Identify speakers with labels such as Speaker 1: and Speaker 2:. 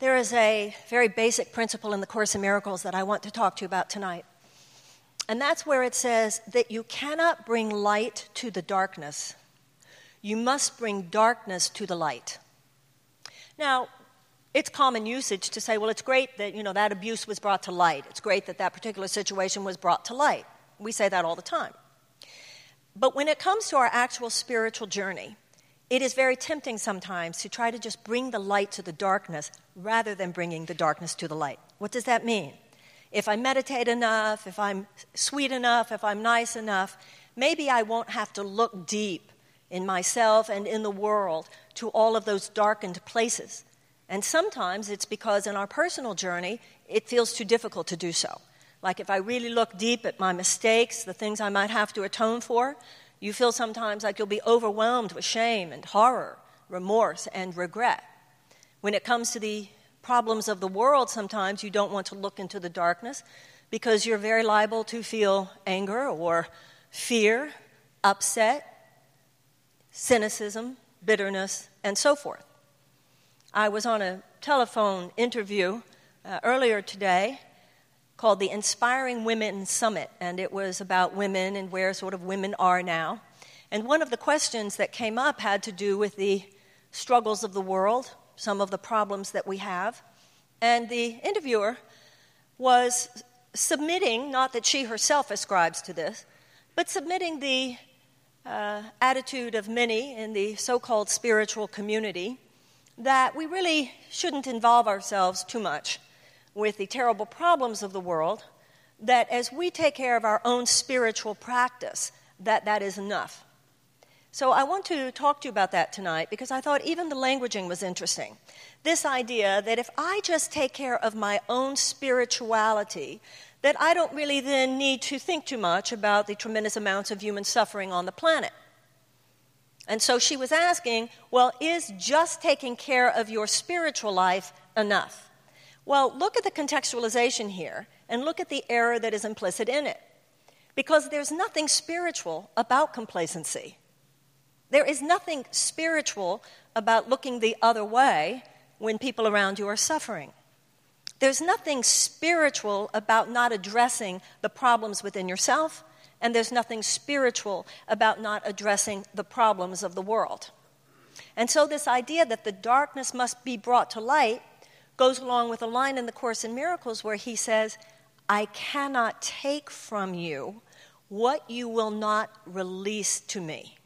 Speaker 1: There is a very basic principle in the Course in Miracles that I want to talk to you about tonight. And that's where it says that you cannot bring light to the darkness, you must bring darkness to the light. Now, it's common usage to say, well, it's great that, you know, that abuse was brought to light. It's great that that particular situation was brought to light. We say that all the time. But when it comes to our actual spiritual journey, it is very tempting sometimes to try to just bring the light to the darkness rather than bringing the darkness to the light. What does that mean? If I meditate enough, if I'm sweet enough, if I'm nice enough, maybe I won't have to look deep in myself and in the world to all of those darkened places. And sometimes it's because in our personal journey, it feels too difficult to do so. Like if I really look deep at my mistakes, the things I might have to atone for, you feel sometimes like you'll be overwhelmed with shame and horror, remorse, and regret. When it comes to the problems of the world, sometimes you don't want to look into the darkness because you're very liable to feel anger or fear, upset, cynicism, bitterness, and so forth. I was on a telephone interview uh, earlier today called the Inspiring Women Summit, and it was about women and where sort of women are now. And one of the questions that came up had to do with the struggles of the world, some of the problems that we have. And the interviewer was submitting, not that she herself ascribes to this, but submitting the uh, attitude of many in the so called spiritual community that we really shouldn't involve ourselves too much with the terrible problems of the world that as we take care of our own spiritual practice that that is enough. So i want to talk to you about that tonight because i thought even the languaging was interesting. This idea that if i just take care of my own spirituality that i don't really then need to think too much about the tremendous amounts of human suffering on the planet. And so she was asking well is just taking care of your spiritual life enough well, look at the contextualization here and look at the error that is implicit in it. Because there's nothing spiritual about complacency. There is nothing spiritual about looking the other way when people around you are suffering. There's nothing spiritual about not addressing the problems within yourself, and there's nothing spiritual about not addressing the problems of the world. And so, this idea that the darkness must be brought to light goes along with a line in the Course in Miracles where he says, I cannot take from you what you will not release to me.